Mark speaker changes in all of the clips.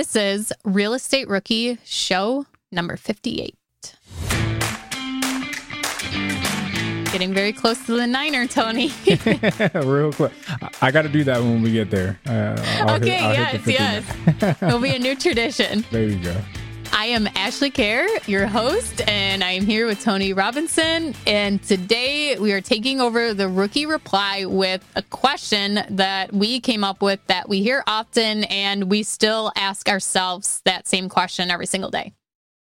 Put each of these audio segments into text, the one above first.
Speaker 1: This is Real Estate Rookie Show number 58. Getting very close to the Niner, Tony.
Speaker 2: Real quick. I got to do that when we get there.
Speaker 1: Uh, okay, hit, yes, yes. It'll be a new tradition.
Speaker 2: There you go.
Speaker 1: I am Ashley Kehr, your host, and I am here with Tony Robinson. And today we are taking over the rookie reply with a question that we came up with that we hear often, and we still ask ourselves that same question every single day.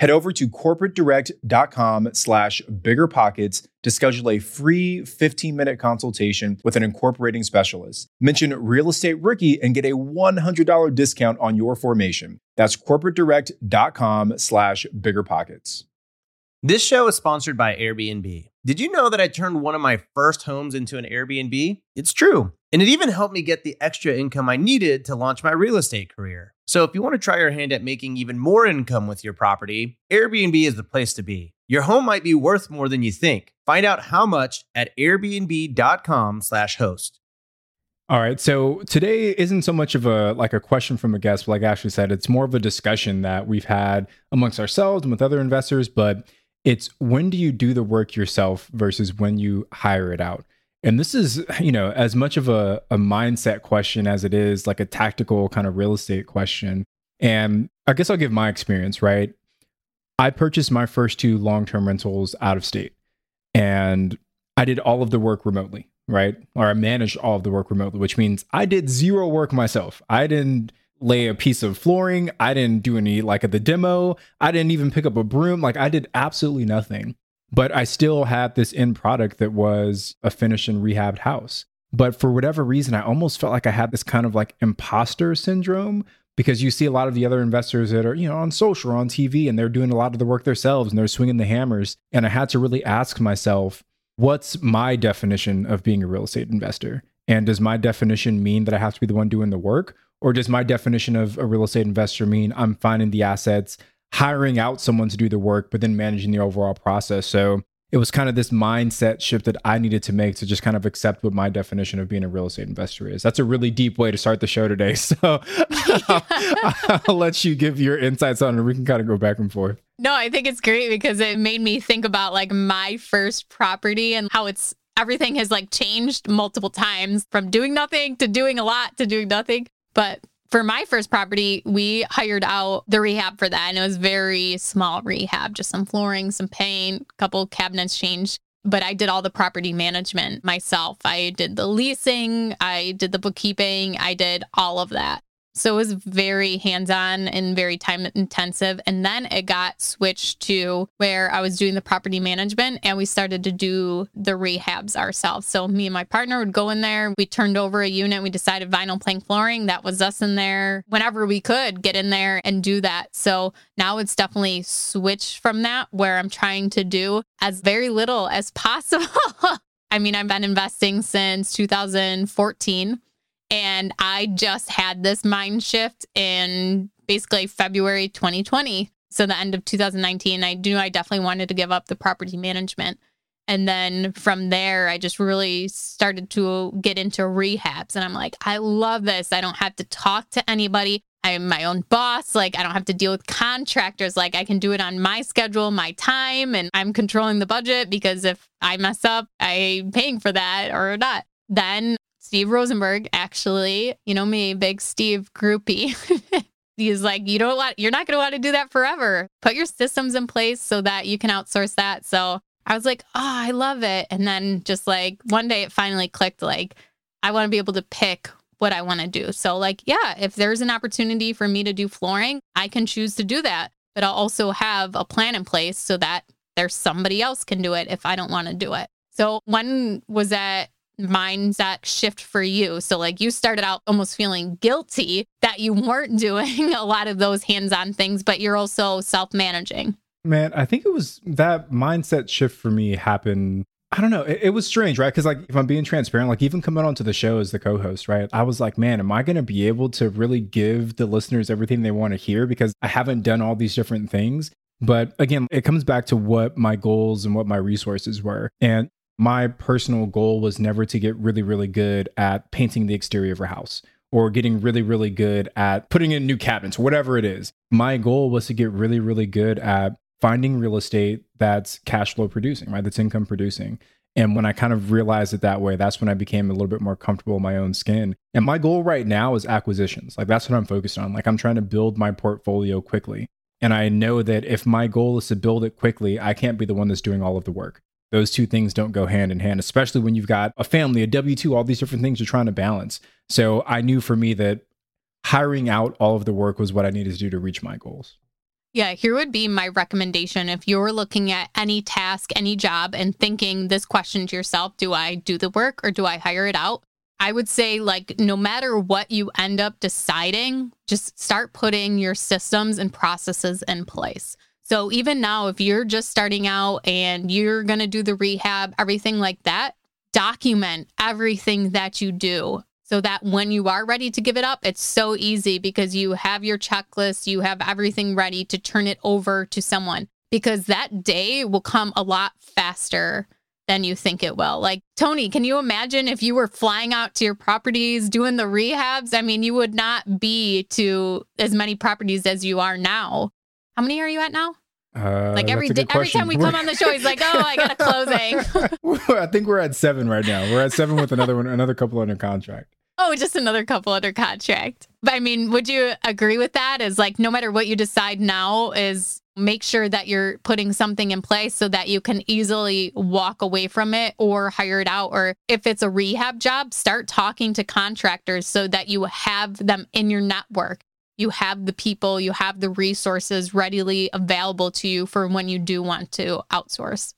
Speaker 3: Head over to corporatedirect.com slash biggerpockets to schedule a free 15-minute consultation with an incorporating specialist. Mention Real Estate Rookie and get a $100 discount on your formation. That's corporatedirect.com slash biggerpockets.
Speaker 4: This show is sponsored by Airbnb. Did you know that I turned one of my first homes into an Airbnb? It's true. And it even helped me get the extra income I needed to launch my real estate career. So if you want to try your hand at making even more income with your property, Airbnb is the place to be. Your home might be worth more than you think. Find out how much at airbnb.com/host.
Speaker 2: All right. So today isn't so much of a like a question from a guest, but like Ashley said, it's more of a discussion that we've had amongst ourselves and with other investors, but it's when do you do the work yourself versus when you hire it out? And this is, you know, as much of a, a mindset question as it is like a tactical kind of real estate question. And I guess I'll give my experience, right? I purchased my first two long term rentals out of state and I did all of the work remotely, right? Or I managed all of the work remotely, which means I did zero work myself. I didn't lay a piece of flooring. I didn't do any like of the demo. I didn't even pick up a broom. Like I did absolutely nothing but I still had this end product that was a finished and rehabbed house. But for whatever reason, I almost felt like I had this kind of like imposter syndrome because you see a lot of the other investors that are, you know, on social or on TV and they're doing a lot of the work themselves and they're swinging the hammers. And I had to really ask myself, what's my definition of being a real estate investor? And does my definition mean that I have to be the one doing the work? Or does my definition of a real estate investor mean I'm finding the assets, hiring out someone to do the work, but then managing the overall process. So it was kind of this mindset shift that I needed to make to just kind of accept what my definition of being a real estate investor is. That's a really deep way to start the show today. So I'll, I'll, let you give your insights on it and we can kind of go back and forth.
Speaker 1: No, I think it's great because it made me think about like my first property and how it's everything has like changed multiple times from doing nothing to doing a lot to doing nothing. But for my first property, we hired out the rehab for that. And it was very small rehab, just some flooring, some paint, a couple cabinets changed. But I did all the property management myself. I did the leasing, I did the bookkeeping, I did all of that. So it was very hands on and very time intensive. And then it got switched to where I was doing the property management and we started to do the rehabs ourselves. So me and my partner would go in there. We turned over a unit. We decided vinyl plank flooring. That was us in there whenever we could get in there and do that. So now it's definitely switched from that where I'm trying to do as very little as possible. I mean, I've been investing since 2014 and I just had this mind shift in basically February 2020. So the end of 2019, I knew I definitely wanted to give up the property management. And then from there, I just really started to get into rehabs. And I'm like, I love this. I don't have to talk to anybody. I'm my own boss. Like, I don't have to deal with contractors. Like, I can do it on my schedule, my time, and I'm controlling the budget because if I mess up, I'm paying for that or not. Then Steve Rozenberg, actually, you know me, big Steve groupie. He's like, you don't want, you're not going to want to do that forever. Put your systems in place so that you can outsource that. So I was like, oh, I love it. And then just like one day it finally clicked like, I want to be able to pick what I want to do. So, like, yeah, if there's an opportunity for me to do flooring, I can choose to do that. But I'll also have a plan in place so that there's somebody else can do it if I don't want to do it. So, when was that mindset shift for you? So, like, you started out almost feeling guilty that you weren't doing a lot of those hands on things, but you're also self managing.
Speaker 2: Man, I think it was that mindset shift for me happened. I don't know. It, it was strange, right? Because, like, if I'm being transparent, like, even coming onto the show as the co host, right? I was like, man, am I going to be able to really give the listeners everything they want to hear? Because I haven't done all these different things. But again, it comes back to what my goals and what my resources were. And my personal goal was never to get really, really good at painting the exterior of a house or getting really, really good at putting in new cabinets, whatever it is. My goal was to get really, really good at finding real estate that's cash flow producing, right? That's income producing. And when I kind of realized it that way, that's when I became a little bit more comfortable in my own skin. And my goal right now is acquisitions. Like that's what I'm focused on. Like I'm trying to build my portfolio quickly. And I know that if my goal is to build it quickly, I can't be the one that's doing all of the work those two things don't go hand in hand, especially when you've got a family, a W 2, all these different things you're trying to balance. So I knew for me that hiring out all of the work was what I needed to do to reach my goals.
Speaker 1: Yeah, here would be my recommendation. If you're looking at any task, any job, and thinking this question to yourself do I do the work or do I hire it out? I would say, like, no matter what you end up deciding, just start putting your systems and processes in place. So even now, if you're just starting out and you're going to do the rehab, everything like that, document everything that you do so that when you are ready to give it up, it's so easy because you have your checklist, you have everything ready to turn it over to someone because that day will come a lot faster than you think it will. Like, Tony, can you imagine if you were flying out to your properties doing the rehabs? I mean, you would not be to as many properties as you are now. How many are you at now?
Speaker 2: Uh,
Speaker 1: like every day, every time we come on the show, he's like, "Oh, I got a closing."
Speaker 2: I think we're at seven right now. We're at seven with another one, another couple under contract.
Speaker 1: Oh, just another couple under contract. But I mean, would you agree with that? Is like no matter what you decide now, is make sure that you're putting something in place so that you can easily walk away from it or hire it out. Or if it's a rehab job, start talking to contractors so that you have them in your network you have the people, you have the resources readily available to you for when you do want to outsource.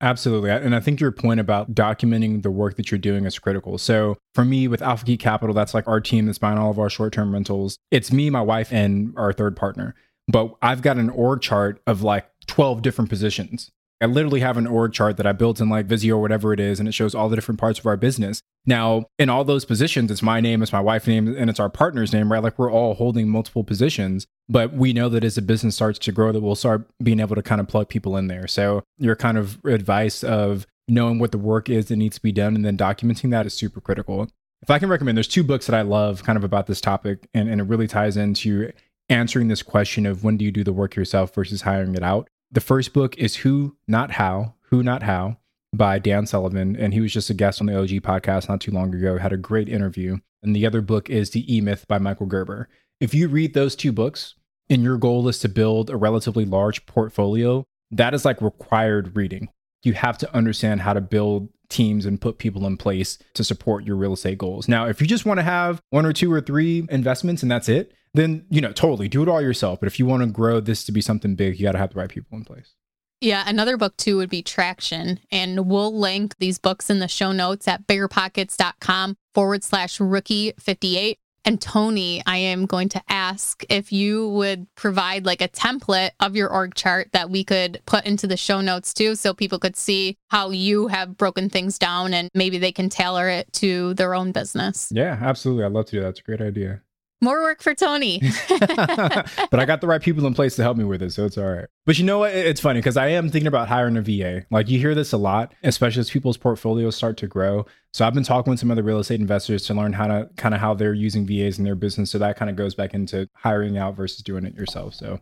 Speaker 2: Absolutely. And I think your point about documenting the work that you're doing is critical. So for me with Alpha Geek Capital, that's like our team that's buying all of our short term rentals. It's me, my wife, and our third partner. But I've got an org chart of like 12 different positions. I literally have an org chart that I built in like Visio or whatever it is, and it shows all the different parts of our business. Now, in all those positions, it's my name, it's my wife's name, and it's our partner's name, right? Like we're all holding multiple positions, but we know that as the business starts to grow, that we'll start being able to kind of plug people in there. So your kind of advice of knowing what the work is that needs to be done and then documenting that is super critical. If I can recommend, there's two books that I love kind of about this topic, and, and it really ties into answering this question of when do you do the work yourself versus hiring it out. The first book is Who, Not How, Who, Not How by Dan Sullivan. And he was just a guest on the OG podcast not too long ago, had a great interview. And the other book is The E Myth by Michael Gerber. If you read those two books and your goal is to build a relatively large portfolio, that is like required reading. You have to understand how to build teams and put people in place to support your real estate goals. Now, if you just want to have one or two or three investments and that's it, then, you know, totally do it all yourself. But if you want to grow this to be something big, you got to have the right people in place.
Speaker 1: Yeah, another book too would be Traction. And we'll link these books in the show notes at biggerpockets.com forward slash rookie 58. And Tony, I am going to ask if you would provide like a template of your org chart that we could put into the show notes too, so people could see how you have broken things down and maybe they can tailor it to their own business.
Speaker 2: Yeah, absolutely. I'd love to do that. That's a great idea.
Speaker 1: More work for Tony.
Speaker 2: but I got the right people in place to help me with it, so it's all right. But you know what? It's funny because I am thinking about hiring a VA. Like you hear this a lot, especially as people's portfolios start to grow. So I've been talking with some other real estate investors to learn how to kind of how they're using VAs in their business. So that kind of goes back into hiring out versus doing it yourself. So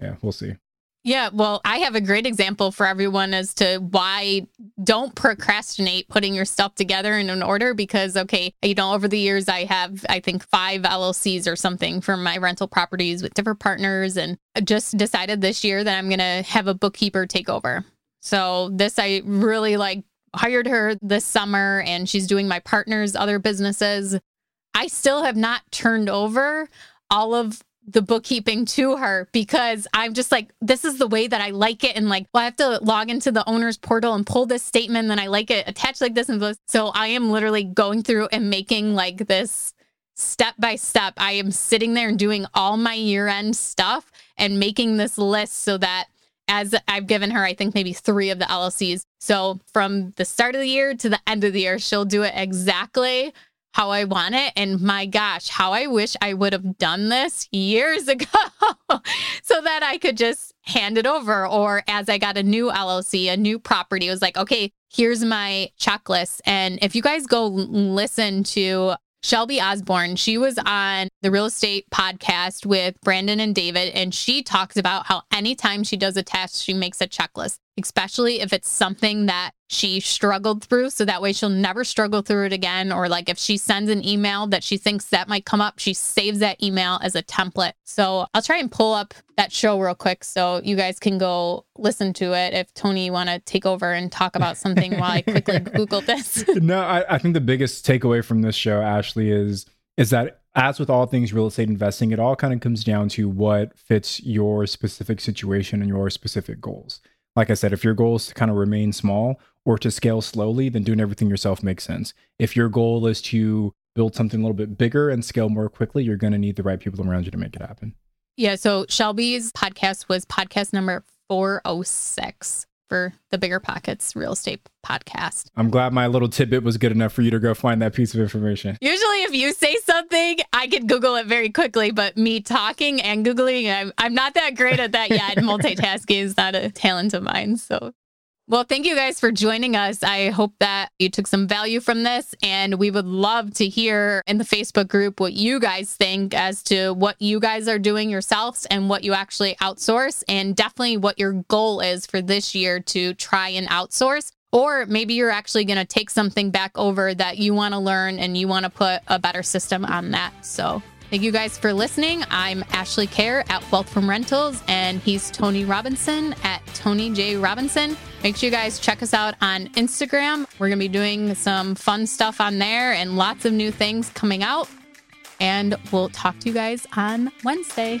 Speaker 2: yeah, we'll see.
Speaker 1: Yeah, well, I have a great example for everyone as to why don't procrastinate putting your stuff together in an order because, okay, you know, over the years, I have, I think, five LLCs or something for my rental properties with different partners and just decided this year that I'm going to have a bookkeeper take over. So, this I really like hired her this summer and she's doing my partner's other businesses. I still have not turned over all of the bookkeeping to her because I'm just like, this is the way that I like it. And like, well, I have to log into the owner's portal and pull this statement, then I like it attached like this and this. So I am literally going through and making like this step by step. I am sitting there and doing all my year end stuff and making this list so that as I've given her, I think maybe three of the LLCs. So from the start of the year to the end of the year, she'll do it exactly how I want it. And my gosh, how I wish I would have done this years ago so that I could just hand it over. Or as I got a new LLC, a new property, it was like, okay, here's my checklist. And if you guys go listen to Shelby Osborne, she was on the real estate podcast with Brandon and David, and she talks about how anytime she does a test, she makes a checklist especially if it's something that she struggled through. So that way she'll never struggle through it again. Or like if she sends an email that she thinks that might come up, she saves that email as a template. So I'll try and pull up that show real quick so you guys can go listen to it if Tony want to take over and talk about something while I quickly Google this.
Speaker 2: no, I, I think the biggest takeaway from this show, Ashley, is is that as with all things real estate investing, it all kind of comes down to what fits your specific situation and your specific goals like I said, if your goal is to kind of remain small or to scale slowly, then doing everything yourself makes sense. If your goal is to build something a little bit bigger and scale more quickly, you're going to need the right people around you to make it happen.
Speaker 1: Yeah. So Shelby's podcast was podcast number 406 for the Bigger Pockets Real Estate Podcast.
Speaker 2: I'm glad my little tidbit was good enough for you to go find that piece of information.
Speaker 1: Usually, if you say something, I can Google it very quickly, but me talking and Googling, I'm, I'm not that great at that yet. Multitasking is not a talent of mine. So well, thank you guys for joining us. I hope that you took some value from this, and we would love to hear in the Facebook group what you guys think as to what you guys are doing yourselves and what you actually outsource, and definitely what your goal is for this year to try and outsource. Or maybe you're actually going to take something back over that you want to learn and you want to put a better system on that. So, Thank you guys for listening. I'm Ashley Kehr at Wealth from Rentals, and he's Tony Robinson at Tony J. Robinson. Make sure you guys check us out on Instagram. We're going to be doing some fun stuff on there and lots of new things coming out. And we'll talk to you guys on Wednesday.